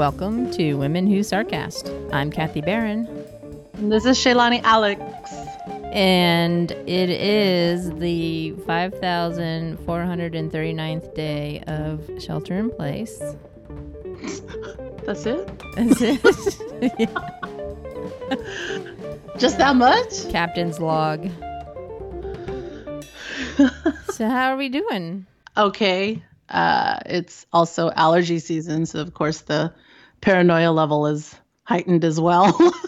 Welcome to Women Who Sarcast. I'm Kathy Barron, And This is Shaylani Alex. and it is the 5,439th day of shelter in place. That's it? That's it. Just that much? Captain's log. so, how are we doing? Okay. Uh, it's also allergy season, so of course the paranoia level is heightened as well.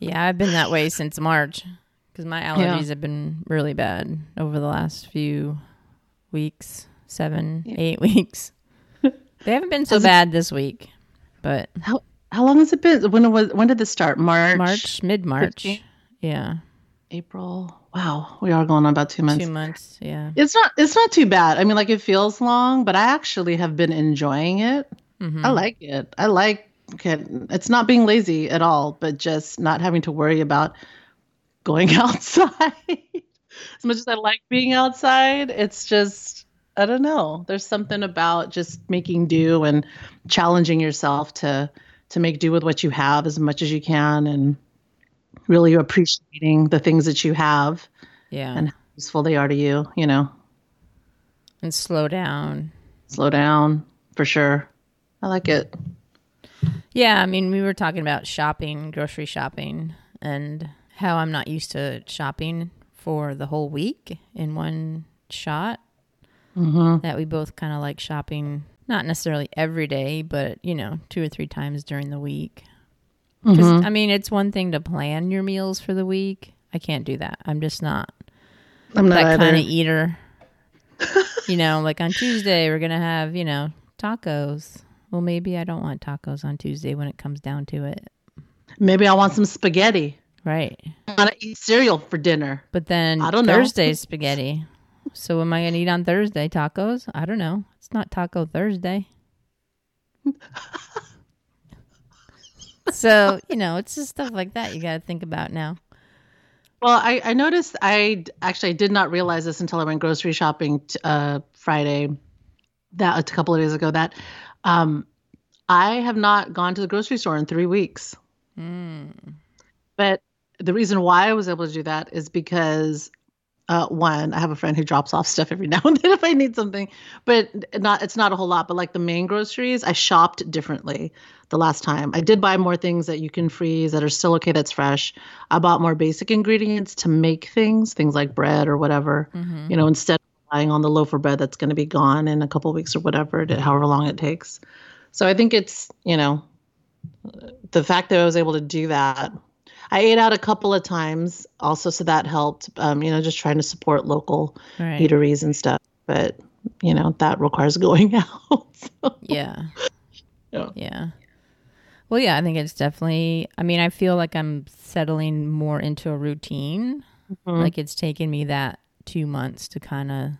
Yeah, I've been that way since March because my allergies have been really bad over the last few weeks seven, eight weeks. They haven't been so Has it- bad this week, but how how long has it been? When was when did this start? March, March, mid March. Yeah, April. Wow, we are going on about two months. two months. Yeah. It's not it's not too bad. I mean, like it feels long, but I actually have been enjoying it. Mhm. I like it. I like okay, it's not being lazy at all, but just not having to worry about going outside. as much as I like being outside, it's just I don't know. There's something about just making do and challenging yourself to to make do with what you have as much as you can and really appreciating the things that you have Yeah. and how useful they are to you, you know. and slow down. Slow down for sure. I like it. Yeah, I mean, we were talking about shopping, grocery shopping, and how I'm not used to shopping for the whole week in one shot. Mhm. That we both kind of like shopping, not necessarily every day, but you know, two or three times during the week. Because Mhm. I mean, it's one thing to plan your meals for the week. I can't do that. I'm just not I'm not that kind of eater. you know, like on Tuesday we're gonna have you know tacos. Well, maybe I don't want tacos on Tuesday when it comes down to it. Maybe I want some spaghetti. Right. I want to eat cereal for dinner. But then I don't know. Thursday's spaghetti. So am I going to eat on Thursday tacos? I don't know. It's not Taco Thursday. so, you know, it's just stuff like that you got to think about now. Well, I, I noticed I actually did not realize this until I went grocery shopping t- uh, Friday, that a couple of days ago. That um, I have not gone to the grocery store in three weeks. Mm. But the reason why I was able to do that is because uh, one, I have a friend who drops off stuff every now and then if I need something, but not it's not a whole lot. But like the main groceries, I shopped differently the last time. I did buy more things that you can freeze that are still okay, that's fresh. I bought more basic ingredients to make things, things like bread or whatever. Mhm. You know, instead of relying on the loaf of bread that's going to be gone in a couple of weeks or whatever, it- however long it takes. So I think it's you know the fact that I was able to do that. I ate out a couple of times also, so that helped. Um, you know, just trying to support local Right. eateries and stuff. But you know, that requires going out. So, Yeah. Yeah. Yeah. Well, yeah, I think it's definitely, I mean, I feel like I'm settling more into a routine. Mhm. Like it's taken me that two months to kind of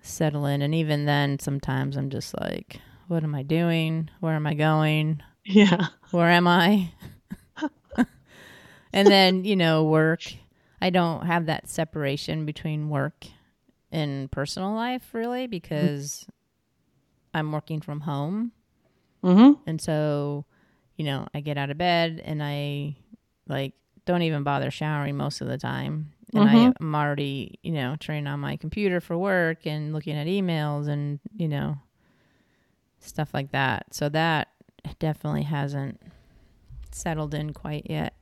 settle in. And even then, sometimes I'm just like, what am I doing? Where am I going? yeah. Where am I? and then, you know, work. I don't have that separation between work and personal life really because I'm working from home. hmm And so, you know, I get out of bed and I like don't even bother showering most of the time. And I, Mhm. I'm already, you know, turning on my computer for work and looking at emails and, you know, stuff like that. So that definitely hasn't settled in quite yet.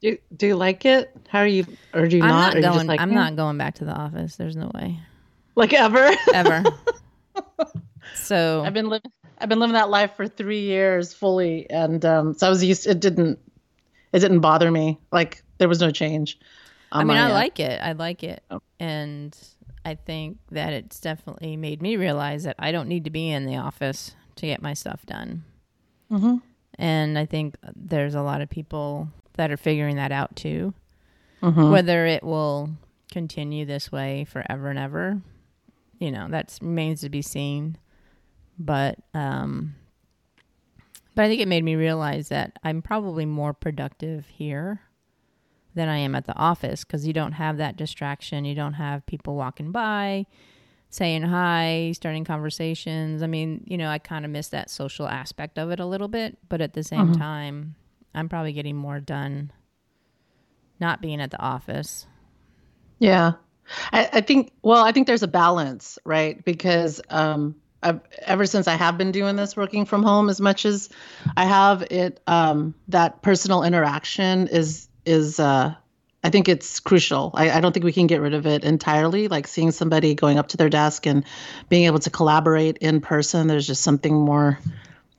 Do, do you like it? How are you? Or do you I'm not? not Or you going just like, I'm "Eh," not going back to the office. There's no way. like ever. Ever. so I've been living. I've been living that life for three years fully, and um, so I was used. It didn't. It didn't bother me. Like there was no change. I mean, I like it. I like it. Oh. And I think that it's definitely made me realize that I don't need to be in the office to get my stuff done. Mhm. And I think there's a lot of people that are figuring that out too. Mhm. Whether it will continue this way forever and ever, you know, that remains to be seen. But um but I think it made me realize that I'm probably more productive here than I am at the office because you don't have that distraction. You don't have people walking by saying hi, starting conversations. I mean, you know, I kind of miss that social aspect of it a little bit, but at the same Mhm. time, I'm probably getting more done not being at the office. Yeah. I, I think, well, I think there's a balance, right? Because um, I've, ever since I have been doing this working from home as much as I have, it um, that personal interaction is is uh, I think it's crucial. I, I don't think we can get rid of it entirely. Like seeing somebody going up to their desk and being able to collaborate in person. There's just something more.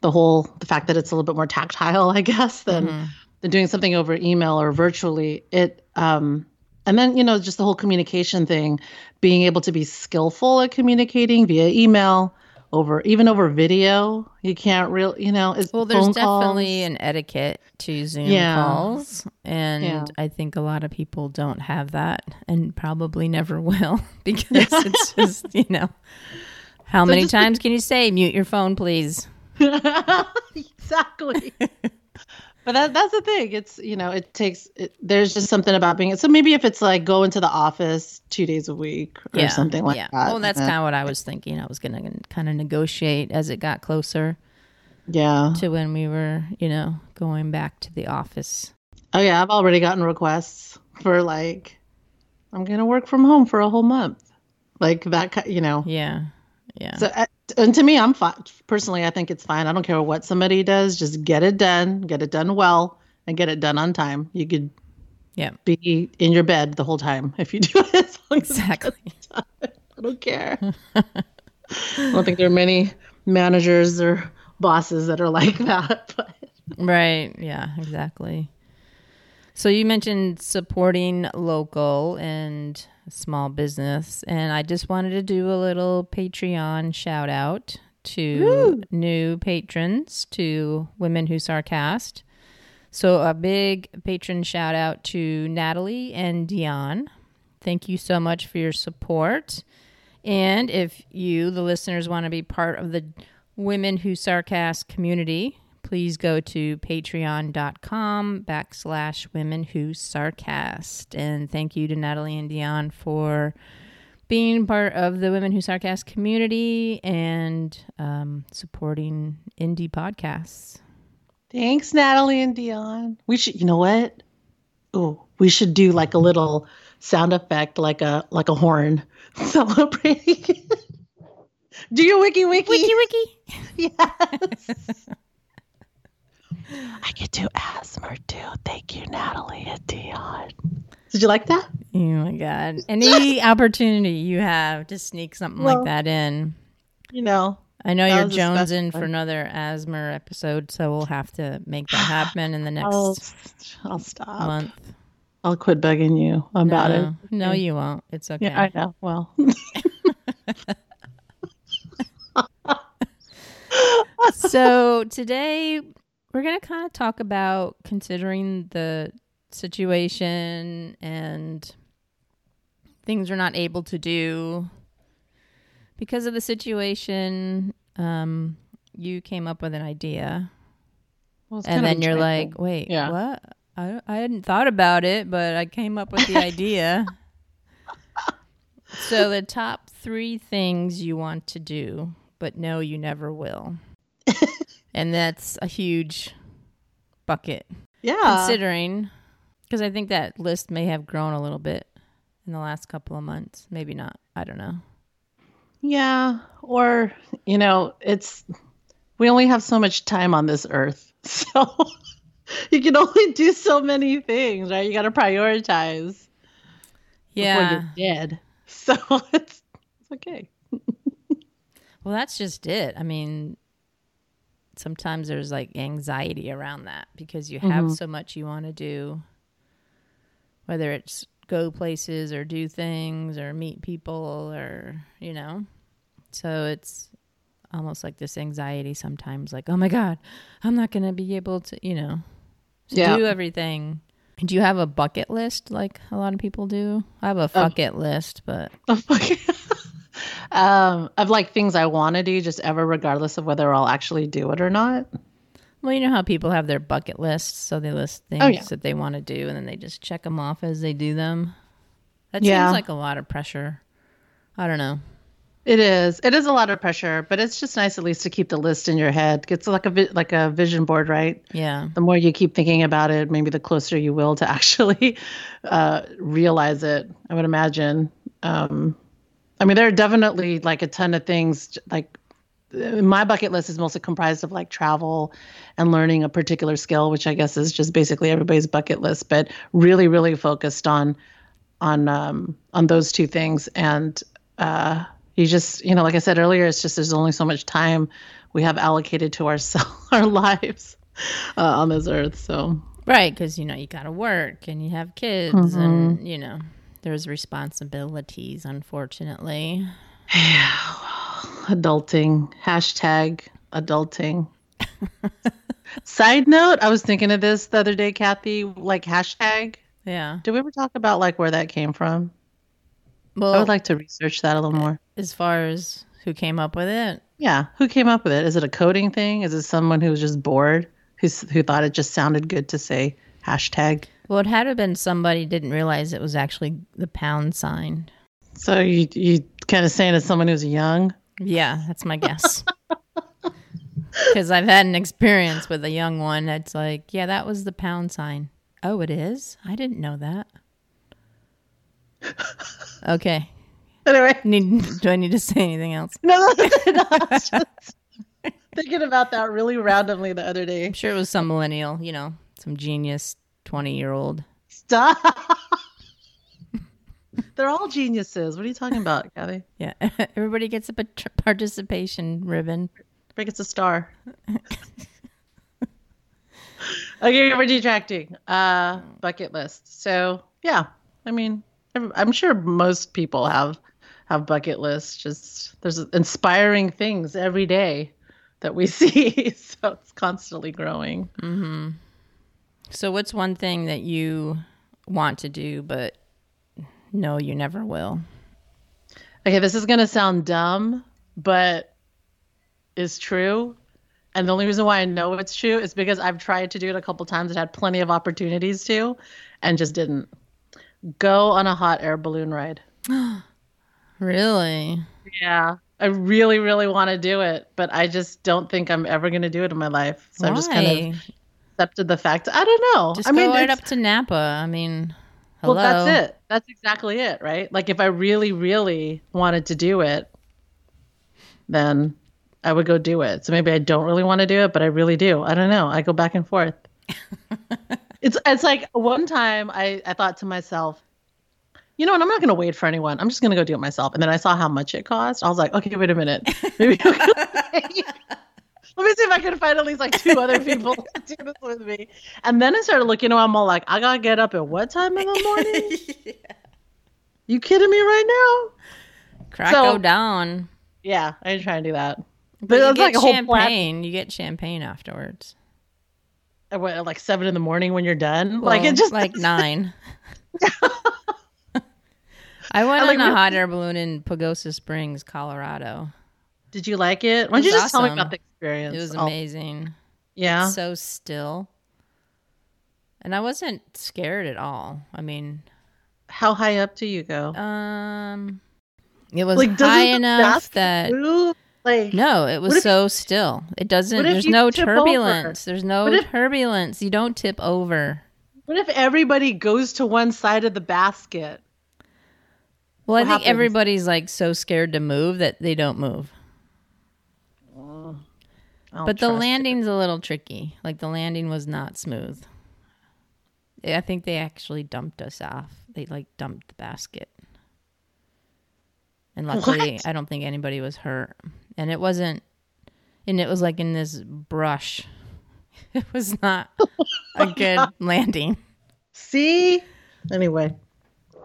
The whole the fact that it's a little bit more tactile, I guess, than Mhm. than doing something over email or virtually. It um, and then you know just the whole communication thing, being able to be skillful at communicating via email, over even over video. You can't real you know. It's Well, there's phone calls. definitely an etiquette to Zoom Yeah. calls, and Yeah. I think a lot of people don't have that, and probably never will because it's just you know. How So many times can you say mute your phone, please? exactly. But that that's the thing. It's you know it takes it, there's just something about being so maybe if it's like go into the office two days a week or something like yeah. that. Well, that's yeah. kind of what I was thinking. I was going to kind of negotiate as it got closer yeah. to when we were, you know, going back to the office. Oh yeah, I've already gotten requests for like I'm gonna work from home for a whole month, like that. You know. Yeah. Yeah. So and to me, I'm fine. Personally, I think it's fine. I don't care what somebody does. Just get it done, get it done well, and get it done on time. You could yeah. be in your bed the whole time if you do it. As long as Exactly. I don't care. I don't think there are many managers or bosses that are like that. But Right. Yeah, exactly. So you mentioned supporting local and small business, and I just wanted to do a little Patreon shout out to Woo. new patrons to Women Who Sarcast. So a big patron shout out to Natalie and Dion. Thank you so much for your support. And if you, the listeners, want to be part of the Women Who Sarcast community, please go to patreon.com backslash women who sarcast. And thank you to Natalie and Dion for being part of the Women Who Sarcast community and um, supporting indie podcasts. thanks, Natalie and Dion. We should. You know what? Oh, we should do like a little sound effect, like a like a horn celebrating. do your wiki wiki. Wiki wiki. Yes. I could do ASMR too. Thank you, Natalie and Dion. Did you like that? Oh my god! Any opportunity you have to sneak something Well, like that in, You know, I know you're was a jonesing for another ASMR episode, so we'll have to make that happen in the next I'll, I'll stop. month. I'll quit begging you about no, it. no, you won't. It's okay. Yeah, I know. Well, so today we're going to kind of talk about considering the situation and things we're not able to do because of the situation um you came up with an idea. Well, it's and then you're like wait Yeah. what? I, I hadn't thought about it but i came up with the idea. So the top three things you want to do but no you never will and that's a huge bucket yeah. considering because i think that list may have grown a little bit in the last couple of months maybe not i don't know Yeah, or you know, it's we only have so much time on this earth, so you can only do so many things, right? You got to prioritize before yeah you're dead. So it's it's okay. well that's just it i mean sometimes there's like anxiety around that because you have Mhm. so much you want to do whether it's go places or do things or meet people or you know so it's almost like this anxiety sometimes like oh my god i'm not gonna be able to you know to Yeah. do everything do you have a bucket list like a lot of people do i have a fuck it list but fuck. Um, of like things I want to do, just ever, regardless of whether I'll actually do it or not. well you know how people have their bucket lists so they list things Oh, yeah. that they want to do and then they just check them off as they do them that Yeah. seems like a lot of pressure i don't know It is. It is a lot of pressure, but it's just nice at least to keep the list in your head. It's like a vi- like a vision board, right? Yeah. The more you keep thinking about it, maybe the closer you will to actually uh, realize it. I would imagine. Um, I mean, there are definitely like a ton of things. Like my bucket list is mostly comprised of like travel and learning a particular skill, which I guess is just basically everybody's bucket list, but really, really focused on on um, on those two things and. Uh, you just you know like i said earlier it's just there's only so much time we have allocated to our our lives uh, on this earth so right because you know you gotta work and you have kids mm-hmm. and you know there's responsibilities unfortunately yeah adulting hashtag adulting side note i was thinking of this the other day kathy like hashtag yeah did we ever talk about like where that came from well, I would like to research that a little more. As far as who came up with it? Yeah, who came up with it? Is it a coding thing? Is it someone who was just bored, who's who thought it just sounded good to say hashtag? Well, it had to have been somebody didn't realize it was actually the pound sign. So you you kind of saying it's someone who's young? Yeah, that's my guess. Because I've had an experience with a young one that's like, yeah, that was the pound sign. Oh, it is? I didn't know that. Okay. Anyway, need, do I need to say anything else? No, no, no. Just thinking about that really randomly the other day. I'm sure it was some millennial, you know, some genius twenty year old. Stop. They're all geniuses. What are you talking about, Kathy? Yeah, everybody gets a participation ribbon. Everybody gets a star. okay, we're detracting. Uh, bucket list. So yeah, I mean, I'm sure most people have have bucket lists. Just there's inspiring things every day that we see, so it's constantly growing. Mm-hmm. So, what's one thing that you want to do, but no, you never will? Okay, this is gonna sound dumb, but is true. And the only reason why I know it's true is because I've tried to do it a couple times and had plenty of opportunities to, and just didn't go on a hot air balloon ride. really? Yeah. I really, really want to do it, but I just don't think I'm ever going to do it in my life. So Why? I'm just kind of accepted the fact. I don't know. Just I go mean, right up to Napa. I mean, hello. Well, that's it. That's exactly it, right? Like if I really, really wanted to do it, then I would go do it. So maybe I don't really want to do it, but I really do. I don't know. I go back and forth. it's it's like one time I, I thought to myself, you know what, I'm not gonna wait for anyone. I'm just gonna go do it myself. And then I saw how much it cost. I was like, okay, wait a minute. Maybe let me see if I can find at least like two other people to do this with me. And then I started looking around, I'm all like, I gotta get up at what time in the morning? yeah. You kidding me right now? Crack so, down. Yeah, I didn't try and do that. But, but you get like champagne. You get champagne afterwards what, like seven in the morning when you're done. Well, like it just like nine. I went I like, on a hot air balloon in Pagosa Springs, Colorado. Did you like it? Why don't you just awesome. tell me about the experience? It was amazing. Yeah. It's so still. And I wasn't scared at all. I mean, how high up do you go? Um, it was like, high enough that move? Like no, it was so you, still. It doesn't. There's no turbulence. Over? There's no if, turbulence. You don't tip over. What if everybody goes to one side of the basket? Well, what I think happens? everybody's like so scared to move that they don't move. But the landing's it. a little tricky. Like the landing was not smooth. I think they actually dumped us off. They like dumped the basket. And luckily, what? I don't think anybody was hurt and it wasn't and it was like in this brush it was not a good landing see anyway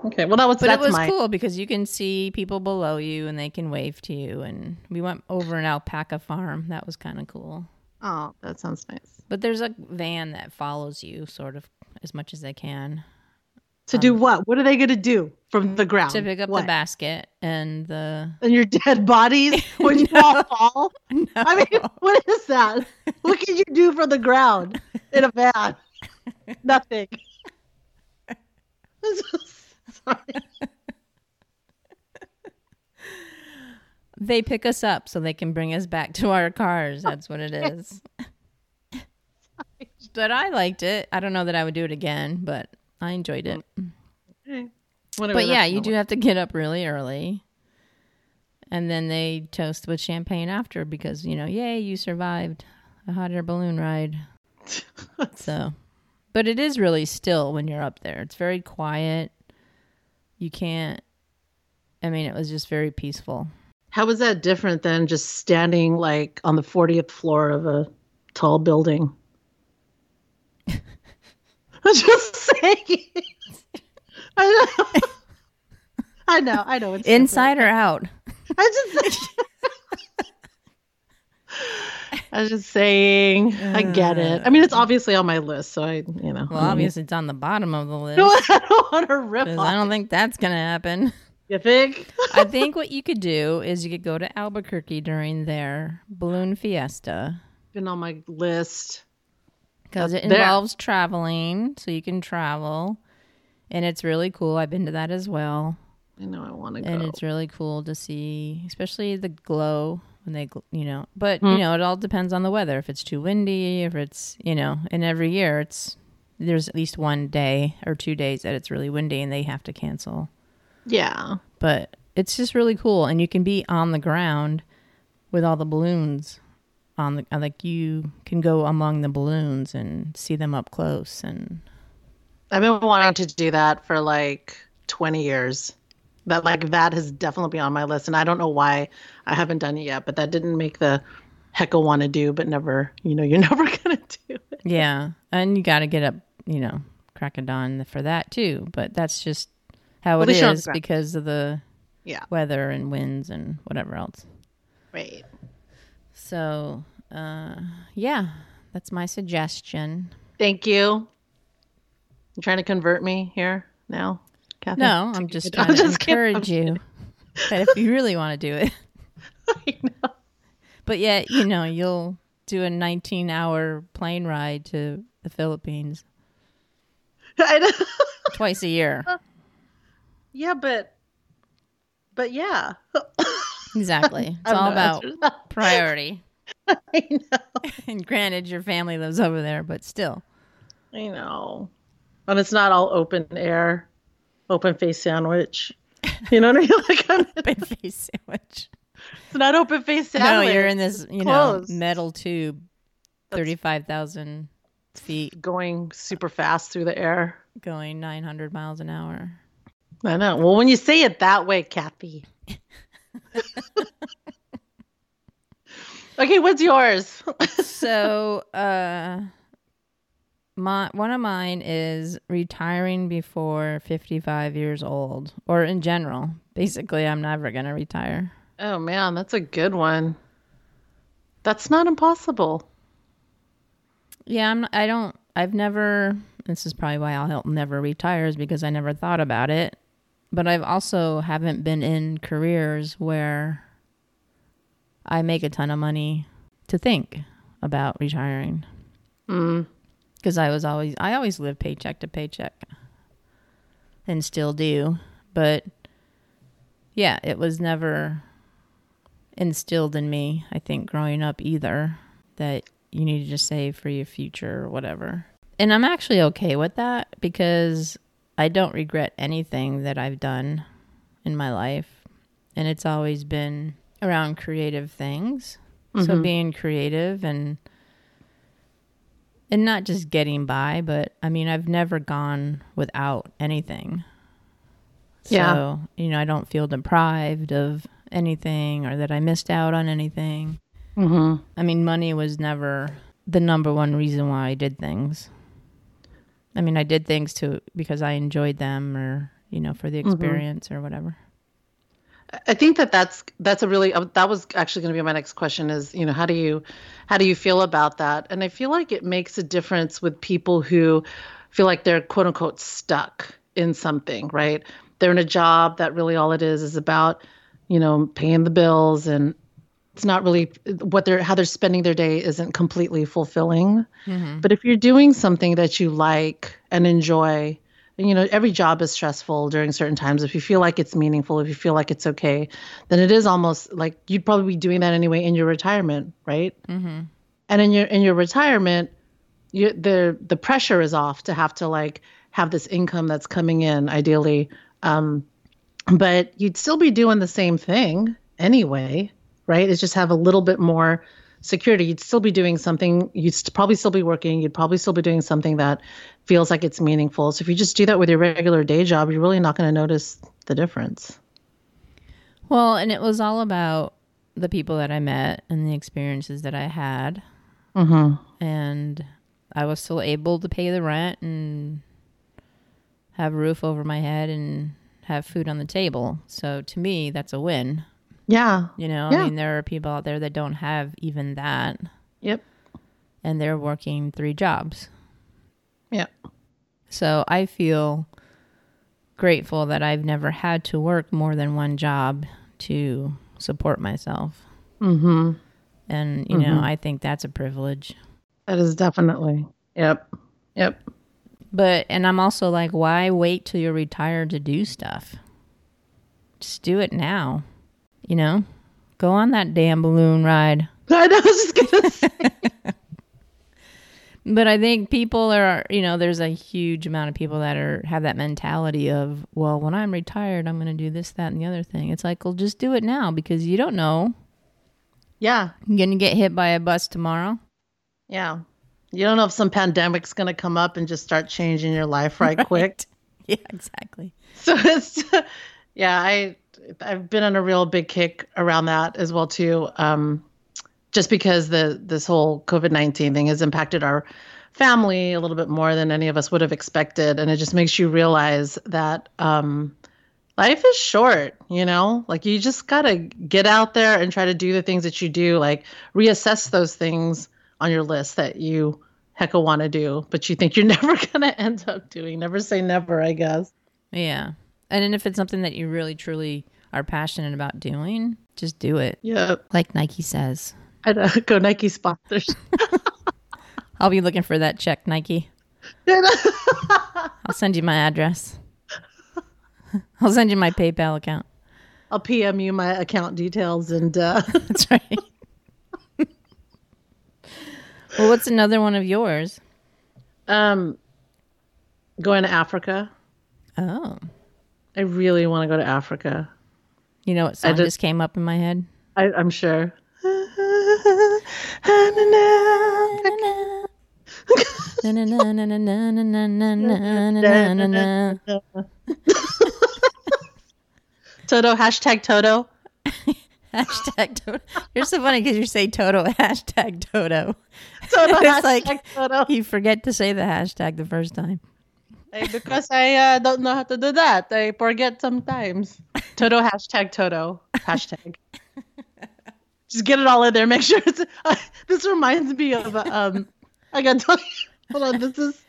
okay well that was but it was my... cool because you can see people below you and they can wave to you and we went over an alpaca farm that was kind of cool oh that sounds nice but there's a van that follows you sort of as much as they can to um, do what? What are they going to do from the ground? To pick up what? the basket and the and your dead bodies when you all fall. No. I mean, what is that? What can you do from the ground in a van? Nothing. They pick us up so they can bring us back to our cars. That's what it is. but I liked it. I don't know that I would do it again, but I enjoyed it. Whatever, But yeah, you do have to get up really early. And then they toast with champagne after because, you know, yay, you survived a hot air balloon ride. so, but it is really still when you're up there. It's very quiet. You can't, I mean, it was just very peaceful. How was that different than just standing like on the 40th floor of a tall building? I'm just saying. I know. I know. I know. It's different. Inside or out? I just. I was just saying. I get it. I mean, it's uh. obviously on my list, so I, you know. Well, I mean, obviously it's on the bottom of the list. No, I don't want to rip. I don't think that's going to happen. You think? I think what you could do is you could go to Albuquerque during their balloon fiesta Been on my list. because it There. involves traveling, so you can travel, and it's really cool. I've been to that as well, I know I want to and it's really cool to see, especially the glow when they, you know. But Hmm. you know, it all depends on the weather. If it's too windy, if it's, you know, and every year it's there's at least one day or two days that it's really windy and they have to cancel. Yeah. but it's just really cool and you can be on the ground with all the balloons on the like you can go among the balloons and see them up close and I've been wanting to do that for like 20 years. That like that has definitely been on my list, and I don't know why I haven't done it yet. But that didn't make the heckle want to do, but never, you know, you're never gonna do it. yeah and you got to get up you know crack a dawn for that too but that's just how Well, it at least you're on is because of the Yeah, weather and winds and whatever else right. so uh yeah that's my suggestion Thank you. You trying to convert me here now, Kathy? no i'm just I'm trying to just kidding. encourage you that if you really want to do it I know. But yet, you know, you'll do a 19 hour plane ride to the Philippines I know. twice a year. yeah, but, but yeah. Exactly. It's all about priority. I know. And granted, your family lives over there, but still. I know. And it's not all open air, open face sandwich. You know what I mean? Like I'm, Open face sandwich. it's not open face sandwich. No, you're in this, you know, metal tube, 35,000 feet, going super fast through the air. going 900 miles an hour. I know. Well, when you say it that way, Kathy. okay, what's yours? so uh my one of mine is retiring before 55 years old or in general basically i'm never going to retire oh man, that's a good one. That's not impossible. yeah i'm i don't i've never this is probably why i'll never retire is because i never thought about it but i've also haven't been in careers where i make a ton of money to think about retiring Mm. Because I was always I always lived paycheck to paycheck, and still do. But yeah, it was never instilled in me. I think growing up either that you need to save for your future or whatever. And I'm actually okay with that because I don't regret anything that I've done in my life, and it's always been around creative things. So mm-hmm. being creative and and not just getting by, but I mean, I've never gone without anything. Yeah. So, you know, I don't feel deprived of anything or that I missed out on anything. Mm-hmm. I mean, money was never the number one reason why I did things. I mean, I did things to because I enjoyed them or, you know, for the experience or whatever. I think that that's that's a really uh, that was actually going to be my next question is you know how do you how do you feel about that? And I feel like it makes a difference with people who feel like they're quote unquote stuck in something right? They're in a job that really all it is is about you know paying the bills and it's not really what they're how they're spending their day isn't completely fulfilling. But if you're doing something that you like and enjoy you know every job is stressful during certain times. If you feel like it's meaningful if you feel like it's okay then it is almost like you'd probably be doing that anyway in your retirement right? Mm-hmm. and in your in your retirement you, the the pressure is off to have to like have this income that's coming in ideally. Um, but you'd still be doing the same thing anyway right? It's just have a little bit more security you'd still be doing something you'd probably still be working you'd probably still be doing something that feels like it's meaningful so if you just do that with your regular day job you're really not going to notice the difference Well, and it was all about the people that I met and the experiences that I had. mm-hmm. And I was still able to pay the rent and have a roof over my head and have food on the table. So to me, that's a win. Yeah You know, Yeah. I mean, there are people out there that don't have even that yep and they're working three jobs. yep So I feel grateful that I've never had to work more than one job to support myself. mm-hmm. And, you know, I think that's a privilege. that is definitely yep yep But, and I'm also like, why wait till you're retired to do stuff? Just do it now. You know, go on that damn balloon ride. I was just gonna say. But I think people are, you know, there's a huge amount of people that are have that mentality of, well, when I'm retired, I'm going to do this, that, and the other thing. It's like, well, just do it now because you don't know. yeah, You're going to get hit by a bus tomorrow. yeah. You don't know if some pandemic's gonna come up and just start changing your life right quick. Yeah, exactly. So it's yeah, I I've been on a real big kick around that as well too. Um, just because the this whole COVID nineteen thing has impacted our family a little bit more than any of us would have expected, and it just makes you realize that um, life is short. You know, like you just gotta get out there and try to do the things that you do. Like reassess those things on your list that you hecka want to do, but you think you're never gonna end up doing. Never say never, I guess. Yeah. And then if it's something that you really, truly are passionate about doing, just do it. Yeah. Like Nike says. I'd uh, go Nike sponsors. I'll be looking for that check, Nike. I'll send you my address. I'll send you my PayPal account. I'll PM you my account details and uh, That's right. well, what's another one of yours? um, going to Africa. Oh. I really want to go to Africa. You know what song just- just came up in my head? I, I'm sure. Toto, hashtag Toto. Hashtag Toto. You're so funny because you say Toto, hashtag Toto. Toto, It's hashtag like- Toto. You forget to say the hashtag the first time. Hey, because I uh, don't know how to do that. I forget sometimes. Toto, hashtag Toto. Hashtag. Just get it all in there. Make sure it's. Uh, this reminds me of. Um, I gotta tell you. Hold on. This is.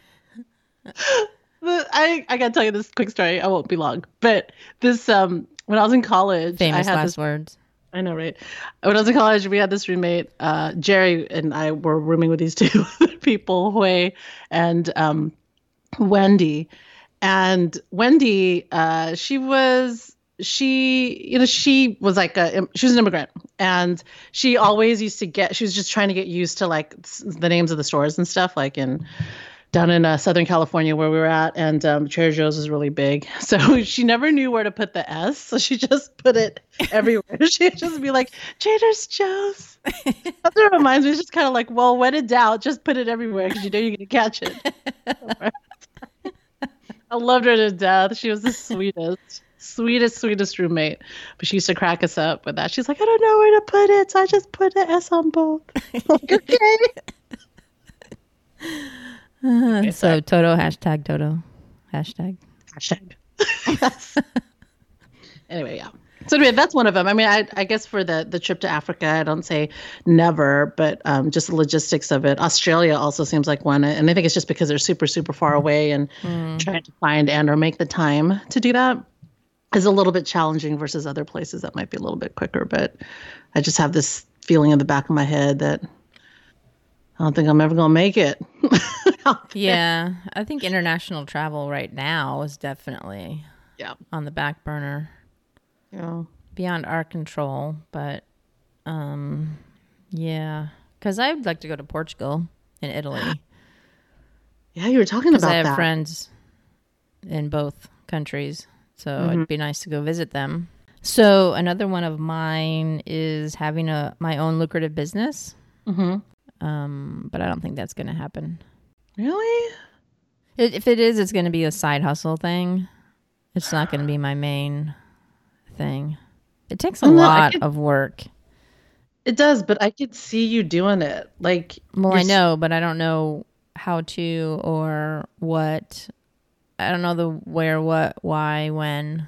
The, I I gotta tell you this quick story. I won't be long. But this um when I was in college, Famous I had last this words. I know, right? When I was in college, we had this roommate, uh, Jerry, and I were rooming with these two people, Hui and um, Wendy. And Wendy, uh, she was, she, you know, she was like a, she was an immigrant, and she always used to get, she was just trying to get used to like the names of the stores and stuff, like in down in uh, Southern California where we were at, and um, Trader Joe's is really big. So she never knew where to put the S, so she just put it everywhere. She'd just be like, Trader Joe's. That's what reminds me. It's just kind of like, well, when in doubt, just put it everywhere because you know you're going to catch it. I loved her to death. She was the sweetest, sweetest, sweetest roommate. But she used to crack us up with that. She's like, I don't know where to put it, so I just put an S on both. Like, okay. Uh, so Toto, hashtag Toto, hashtag. Hashtag. Yes. anyway, yeah. So anyway, that's one of them. I mean, I, I guess for the the trip to Africa, I don't say never, but um, just the logistics of it. Australia also seems like one, and I think it's just because they're super super far away, and trying to find and or make the time to do that is a little bit challenging versus other places that might be a little bit quicker. But I just have this feeling in the back of my head that I don't think I'm ever gonna make it. yeah, I think international travel right now is definitely yeah, on the back burner, yeah. beyond our control. But um, yeah, because I'd like to go to Portugal and Italy Yeah, you were talking about I have that. friends in both countries, so Mhm. it'd be nice to go visit them. So another one of mine is having a my own lucrative business. hmm Um, but I don't think that's going to happen. Really? If it is, it's going to be a side hustle thing. It's not going to be my main thing. It takes a Oh, no, I lot could- of work. It does, but I could see you doing it. Like, Well, I know, but I don't know how to or what. I don't know the where, what, why, when.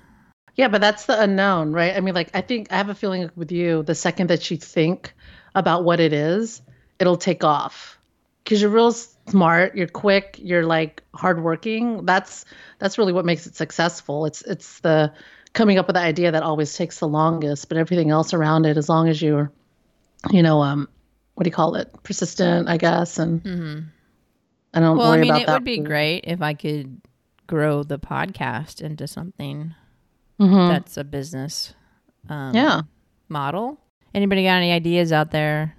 Yeah, but that's the unknown, right? I mean, like, I think I have a feeling with you, the second that you think about what it is, it'll take off because you're real smart, you're quick, you're like hardworking. That's that's really what makes it successful. It's it's the coming up with the idea that always takes the longest, but everything else around it, as long as you're, you know, um, what do you call it, persistent, I guess, and I don't Well, I mean, it would be great if I could grow the podcast into something Mhm. that's a business um, Yeah. model. Anybody got any ideas out there?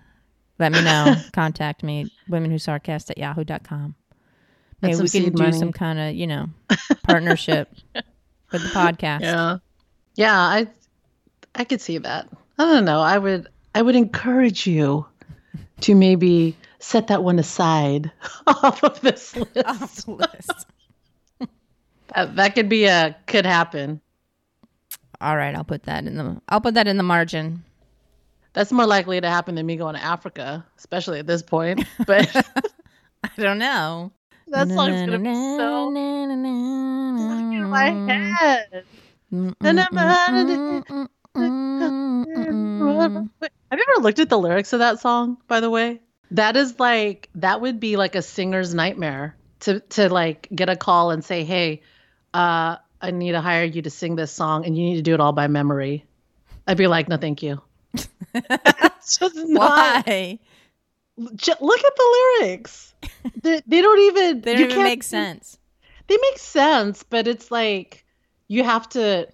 Let me know. Contact me, womenwhosarcast at yahoo.com. Maybe we can do money. some kind of, you know, partnership with the podcast. Yeah. Yeah, I I could see that. I don't know. I would I would encourage you to maybe set that one aside off of this list. Off the list. That, that could be a could happen. All right, I'll put that in the I'll put that in the margin. That's more likely to happen than me going to Africa, especially at this point. But I don't know. that song's gonna be so in my head. Have you ever looked at the lyrics of that song, by the way? That is like that would be like a singer's nightmare to to like get a call and say, "Hey, uh, I need to hire you to sing this song, and you need to do it all by memory." I'd be like, "No, thank you." just not. Why? Ju- Look at the lyrics. They, they don't even. They don't even make sense. they make sense, but it's like you have to.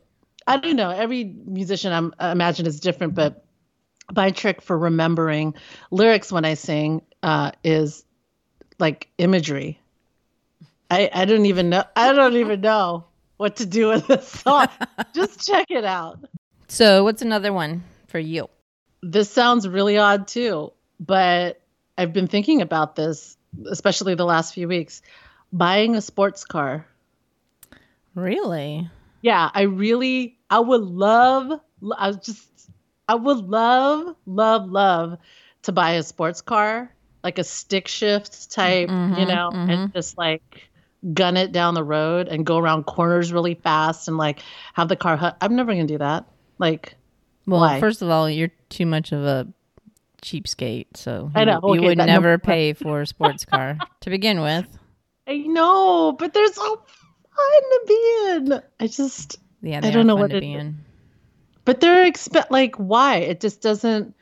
I don't know. Every musician I'm, I imagine is different, but my trick for remembering lyrics when I sing uh, is like imagery. I I don't even know. I don't even know what to do with this song. Just check it out. So, what's another one for you? This sounds really odd too, but I've been thinking about this, especially the last few weeks. Buying a sports car. Really? Yeah, I really, I would love, I was just, I would love, love, love to buy a sports car, like a stick shift type, you Mhm, know, and just like gun it down the road and go around corners really fast and like have the car. Hu- I'm never gonna do that. Like, Well, Why? first of all, you're too much of a cheapskate, so I you, know, you okay, would that- never pay for a sports car to begin with. I know, but they're so be in. I just, Yeah, I don't know what to it be in. But they're expect like why? It just doesn't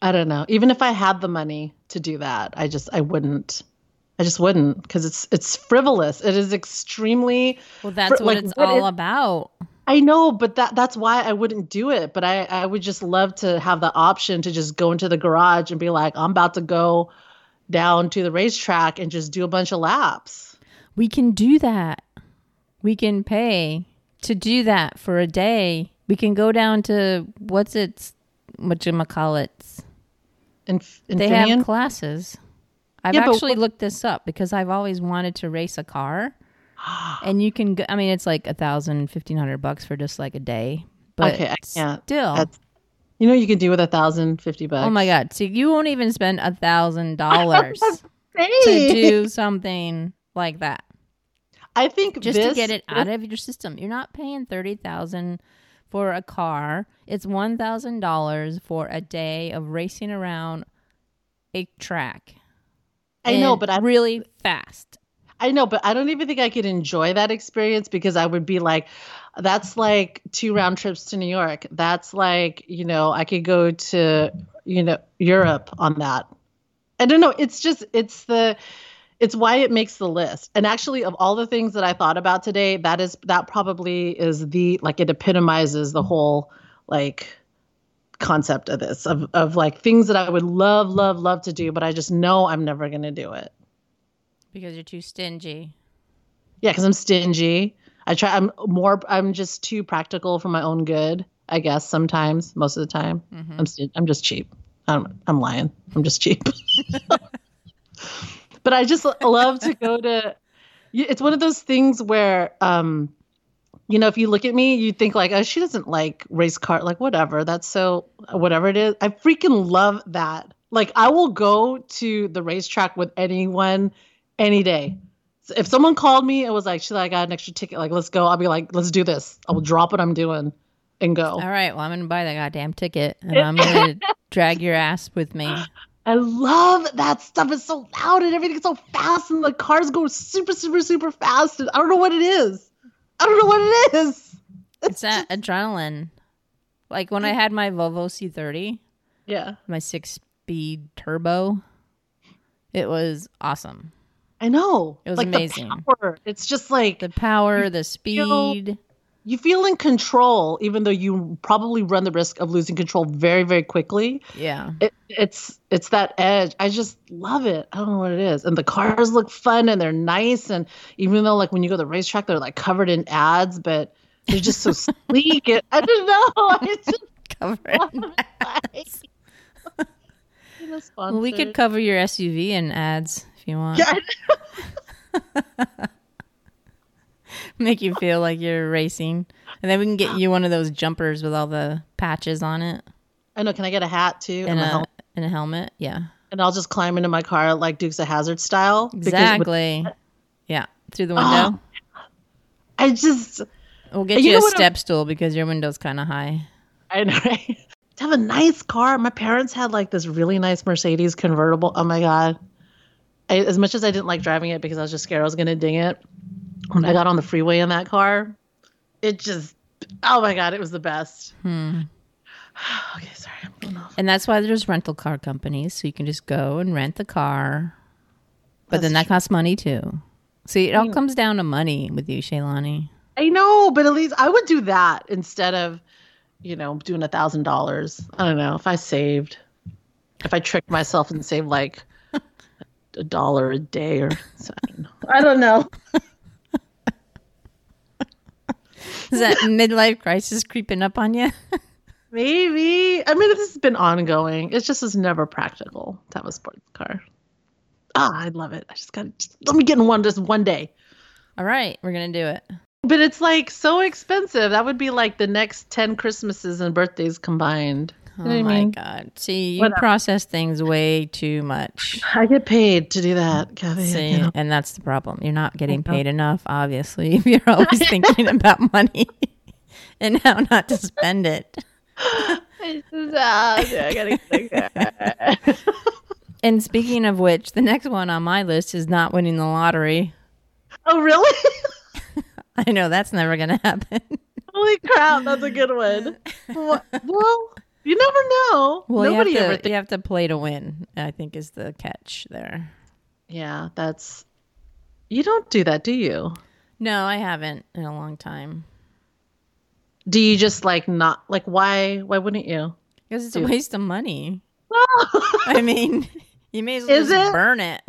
I don't know. Even if I had the money to do that, I just I wouldn't. I just wouldn't because it's it's frivolous. It is extremely Well, that's For- what like, it's what all is- about. I know, but that that's why I wouldn't do it. But I I would just love to have the option to just go into the garage and be like, I'm about to go down to the racetrack and just do a bunch of laps. We can do that. We can pay to do that for a day. We can go down to what's it, whatchamacallits. Inf- They have classes. I've Yeah, actually what- looked this up because I've always wanted to race a car. and you can go, I mean, it's like a thousand, fifteen hundred bucks for just like a day. But Okay, I can't. still. That's you know what you can do with a thousand fifty bucks. Oh my God. See, you won't even spend a thousand dollars to do something like that. I think just to get it out of your system. You're not paying thirty thousand for a car. It's one thousand dollars for a day of racing around a track. I know, but I really fast. I know, but I don't even think I could enjoy that experience because I would be like, that's like two round trips to New York. That's like, you know, I could go to, you know, Europe on that. I don't know. It's just it's the it's why it makes the list. And actually, of all the things that I thought about today, that is that probably is the like it epitomizes the whole like concept of this of of like things that I would love, love, love to do, but I just know I'm never gonna do it. Because you're too stingy. Yeah, because I'm stingy. I try. I'm more. I'm just too practical for my own good. I guess sometimes, most of the time, Mhm. I'm. St- I'm just cheap. I'm. I'm lying. I'm just cheap. but I just love to go to. It's one of those things where, um, you know, if you look at me, you think like, oh, she doesn't like race car. Like whatever. That's so whatever it is. I freaking love that. Like I will go to the racetrack with anyone, any day. So if someone called me and was like, "Sheila, I got an extra ticket. Like, let's go," I'll be like, "Let's do this." I will drop what I'm doing and go. All right. Well, I'm going to buy that goddamn ticket and I'm going to drag your ass with me. I love that stuff. It's so loud and everything's so fast, and the cars go super, super, super fast. And I don't know what it is. I don't know what it is. It's that adrenaline. Like when I had my Volvo C30, Yeah, my six speed turbo, it was awesome. I know. It was like amazing. The power. It's just like The power, the speed. you feel in control, even though you probably run the risk of losing control very, very quickly. Yeah. it, it's it's that edge. I just love it. I don't know what it is. And the cars look fun and they're nice. And even though like when you go to the racetrack, they're like covered in ads, but they're just so sleek. And, I don't know. I just Cover it. like Well, we could cover your SUV in ads if you want. Yeah, Make you feel like you're racing. And then we can get you one of those jumpers with all the patches on it I know. Can I get a hat too? and And, a helmet? and a helmet. Yeah. and I'll just climb into my car like Dukes of Hazzard style. with- Exactly. Yeah. Through the window. I just We'll get You you, know a what I'm- step stool because your window's kind of high. I know, right? To have a nice car. My parents had like this really nice Mercedes convertible. Oh my god! I, as much as I didn't like driving it because I was just scared I was gonna ding it, when I got on the freeway in that car, it just oh my god, it was the best. Hmm. okay, sorry, I'm going off. And that's why there's rental car companies. So you can just go and rent the car. But then That's that costs money too. See, it all Yeah. comes down to money with you, Shaylani. I know, but at least I would do that instead of, you know, doing a thousand dollars. I don't know if I saved, if I tricked myself and saved like a dollar a day or something. I don't know. Is that midlife crisis creeping up on you? Maybe. I mean, this has been ongoing. It just is never practical to have a sports car. Ah, I love it. I just got to let me get in one just one day. all right, we're going to do it. But it's like so expensive. That would be like the next 10 Christmases and birthdays combined. Oh You know my mean? God. See, you Whatever. process things way too much. I get paid to do that, Kathy. See, and that's the problem. You're not getting paid enough, obviously, if you're always thinking about money and how not to spend it. I gotta get that. And speaking of which, the next one on my list is not winning the lottery. oh, really? I know that's never going to happen. Holy crap, that's a good one. Well, you never know. Well, Nobody you have, ever to, thinks. you have to play to win, I think is the catch there. Yeah, that's. You don't do that, do you? No, I haven't in a long time. Do you just like not like why? Why wouldn't you? Because it's a Dude. waste of money. I mean, you may as well Is just it? burn it.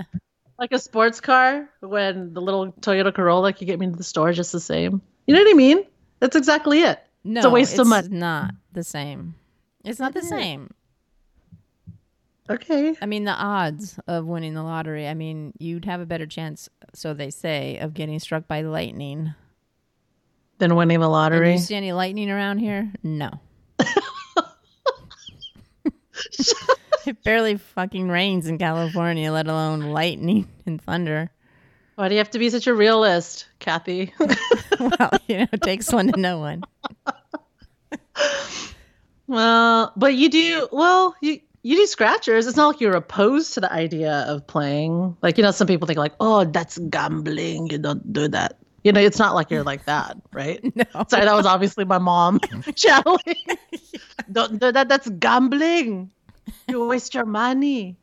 like a sports car when the little Toyota Corolla can get me to the store just the same. You know what I mean? That's exactly it. No, a waste of it's money. not the same. It's not the same. Okay. I mean, the odds of winning the lottery, I mean, you'd have a better chance, so they say, of getting struck by lightning. Than winning the lottery. you see any lightning around here? No. it barely fucking rains in California, let alone lightning and thunder. Why do you have to be such a realist, Kathy? well, you know, it takes one to know one. Well, but you do well. You you do scratchers. It's not like you're opposed to the idea of playing. Like you know, some people think like, oh, that's gambling. You don't do that. You know, it's not like you're like that, right? No. Sorry, that was obviously my mom channeling. Don't do that. That's gambling. You waste your money.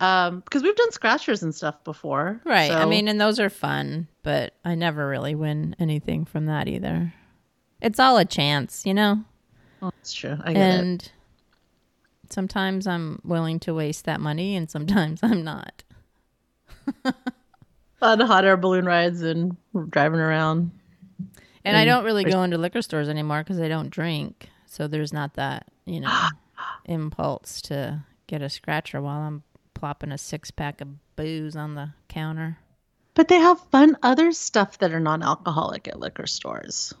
Um, because we've done scratchers and stuff before. Right. I mean, and those are fun, but I never really win anything from that either. It's all a chance, you know? Well, that's true. I get it. And sometimes I'm willing to waste that money and sometimes I'm not. On hot air balloon rides and driving around. And I don't really go into liquor stores anymore because I don't drink. So there's not that, you know, impulse to get a scratcher while I'm plopping a six pack of booze on the counter. But they have fun other stuff that are non-alcoholic at liquor stores.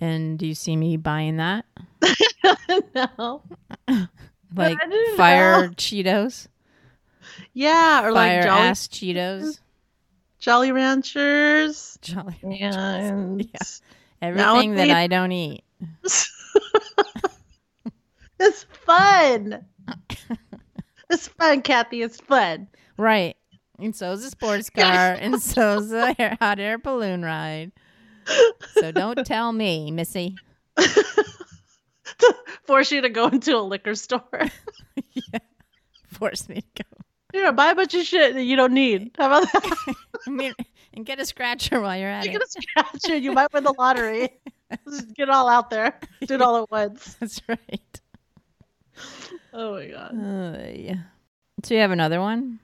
And do you see me buying that? no. Like fire know. Cheetos? Yeah, or fire like Jolly, ass Cheetos? Jolly Ranchers Jolly and Yeah. Everything that I don't eat. it's fun. it's fun, Kathy. It's fun. Right. And so's a sports car, and so's a hot air balloon ride. So don't tell me, Missy. Force you to go into a liquor store. Force me to go. Here, buy a bunch of shit that you don't need. How about that? I mean, and get a scratcher while you're at you it. get a scratcher. You might win the lottery. Just get it all out there. Do it all at once. That's right. Oh my god. Uh, yeah. So you have another one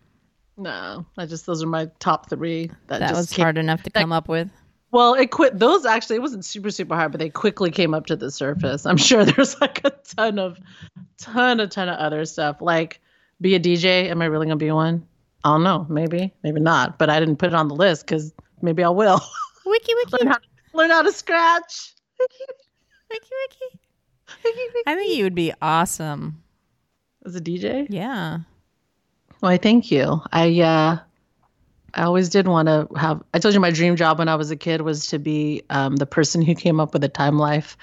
No, I just those are my top three. That, that just was came- hard enough to that- come up with. Well, it quit. Those actually, it wasn't super super hard, but they quickly came up to the surface. I'm sure there's like a ton of, ton a ton of other stuff. Like, be a DJ. Am I really gonna be one? I don't know. Maybe, maybe not. But I didn't put it on the list because maybe I will Wiki wiki learn how learn how to scratch. wiki wiki. wiki. I think you would be awesome. As a DJ. Yeah. Why, thank you. I uh, I always did want to have. I told you my dream job when I was a kid was to be um, the person who came up with the Time Life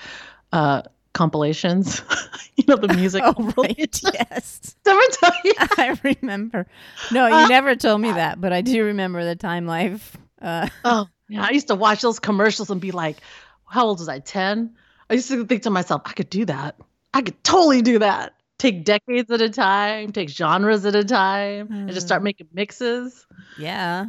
uh, compilations. you know the music. Oh right. Yes. Did I tell you? I remember. No, you never told me that, but I do remember the time life. Uh, Oh, yeah. I used to watch those commercials and be like, "How old was I? Ten? I used to think to myself, I could do that. I could totally do that. Take decades at a time, take genres at a time, and just start hmm. making mixes. yeah.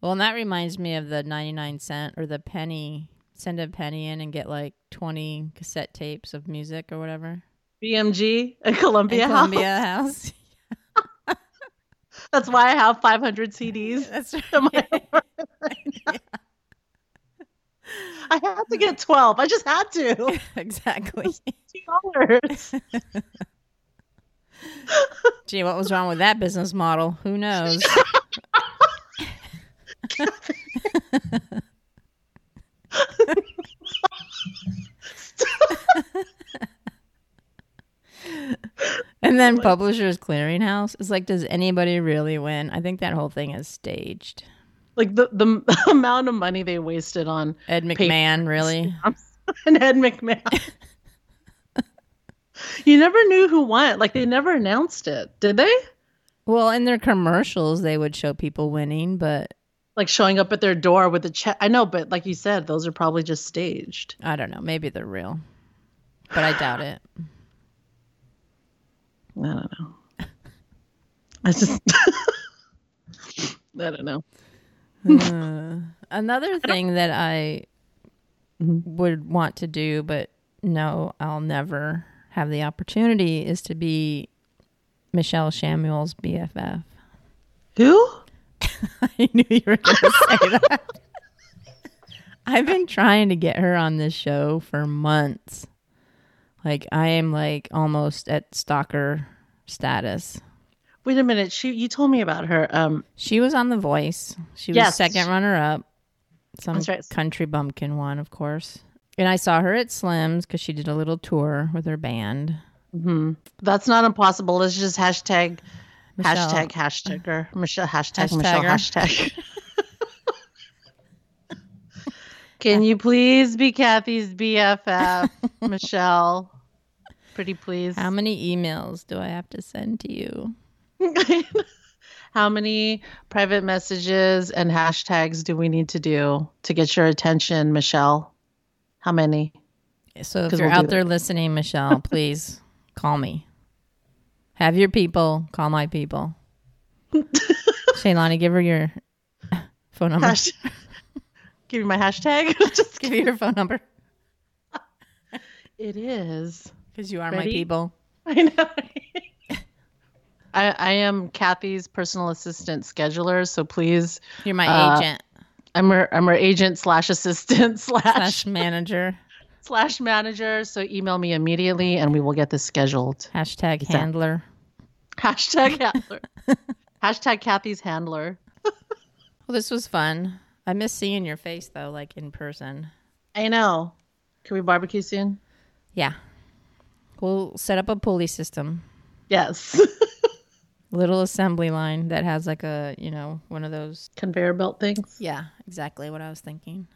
Well, and that reminds me of the 99 cent or the penny. Send a penny in and get like 20 cassette tapes of music or whatever. BMG at Columbia, House. Columbia House. That's why I have 500 CDs. That's right. my apartment. I had to get 12. I just had to. exactly. Two dollars. Gee, what was wrong with that business model? Who knows? and then Publishers Clearinghouse. It's like, does anybody really win? I think that whole thing is staged. Like the, the amount of money they wasted on Ed McMahon, really? and Ed McMahon. you never knew who won. Like they never announced it, did they? Well, in their commercials, they would show people winning, but Like showing up at their door with a check. I know, but like you said, those are probably just staged. I don't know. Maybe they're real, but I doubt it. I don't know. I just I don't know. Uh, another thing that I Mhm. would want to do, but no, I'll never have the opportunity, is to be Michelle Samuel's BFF. Who? I knew you were going to say that. I've been trying to get her on this show for months. Like I am like almost at stalker status. Wait a minute. She you told me about her. Um She was on The Voice. She was Yes. second runner up. Some right. country bumpkin one, of course. And I saw her at Slim's because she did a little tour with her band. mhm. that's not impossible. Let's just hashtag Michelle. hashtag hashtag her. Michelle hashtag Hashtag Michelle hashtag. Can you please be Kathy's BFF, Michelle? Pretty please. How many emails do I have to send to you? How many private messages and hashtags do we need to do to get your attention, Michelle? How many? So if you're we'll out there listening, Michelle, please call me. Have your people call my people. Shaylani, give her your phone number. Hash- Give me my hashtag. Just Give me your phone number It is. because you are my people. I know. I, I am Kathy's personal assistant scheduler, so please, You're my Uh, agent I'm her I'm her agent slash assistant slash slash manager. slash manager. So email me immediately, and we will get this scheduled. Hashtag that- handler. Hashtag handler. Hashtag Kathy's handler. Well, this was fun. I miss seeing your face though, like in person. I know. Can we barbecue soon? Yeah. We'll set up a pulley system. Yes. Little assembly line that has like a, you know, one of those. Conveyor belt things. Yeah, exactly what I was thinking.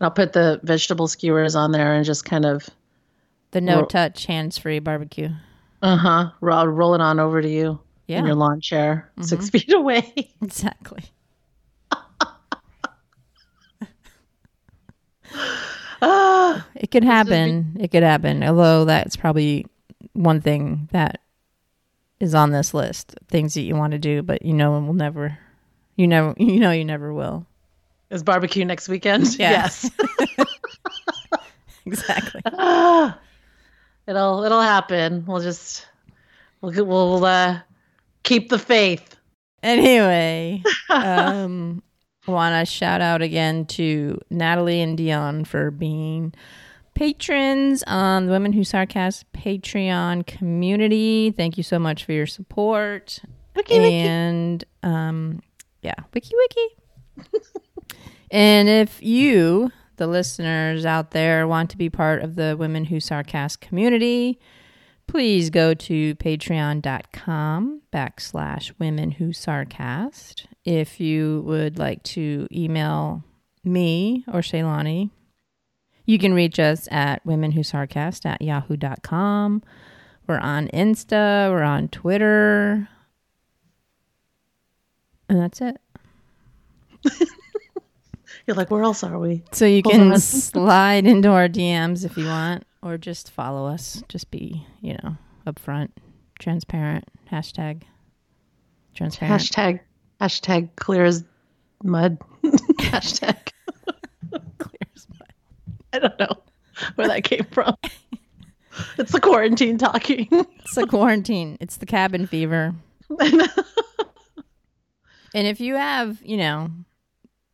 I'll put the vegetable skewers on there and just kind of The no Well- touch, hands free barbecue. uh huh roll, roll it on over to you in Yeah, your lawn chair, six feet away. exactly. ah, It could happen. It could happen. Although that's probably one thing that is on this list. Things that you want to do, but you know and will never. You never. You know you never will. is barbecue next weekend? Yeah. Yes. Exactly. It'll it'll happen. We'll just we'll we'll uh, keep the faith. Anyway, um, want to shout out again to Natalie and Dion for being patrons on the Women Who Sarcast Patreon community. Thank you so much for your support. Wiki, wiki. and um, yeah, wiki wiki. and if you, the listeners out there, want to be part of the Women Who Sarcast community, please go to patreon.com backslash women who sarcast. If you would like to email me or Shaylani, you can reach us at women who sarcast at yahoo.com. We're on Insta, we're on Twitter, and that's it. You're like, where else are we? So you Hold can slide into our DMs if you want, or just follow us. Just be, you know, upfront, transparent. Hashtag transparent. Hashtag hashtag clear as mud. hashtag. Clear as mud. I don't know where that came from. It's the quarantine talking. It's the quarantine. It's the cabin fever. And if you have, you know,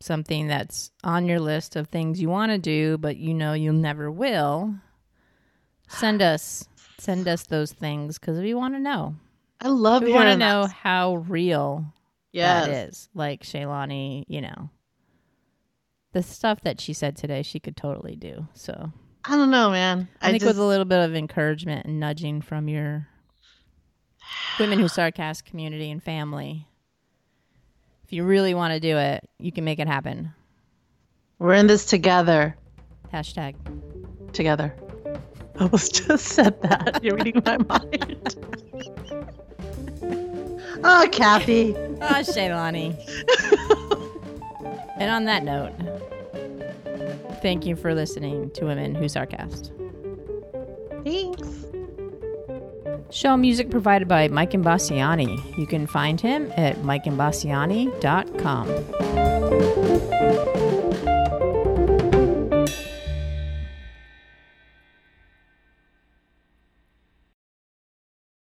something that's on your list of things you want to do, but you know you'll never will, send us send us those things because we want to know. I love We want to know how real Yes. that is. Like Shaylani, you know, the stuff that she said today, she could totally do. So I don't know, man. I, I, think just, with a little bit of encouragement and nudging from your women who sarcast community and family, if you really want to do it, you can make it happen. we're in this together. Hashtag. Together. I almost just said that. You're reading my mind. oh, Kathy. Ah, Shaylani. And on that note, thank you for listening to Women Who Sarcast. Thanks. Show music provided by Mike Imbassiani. You can find him at mikeimbassiani.com.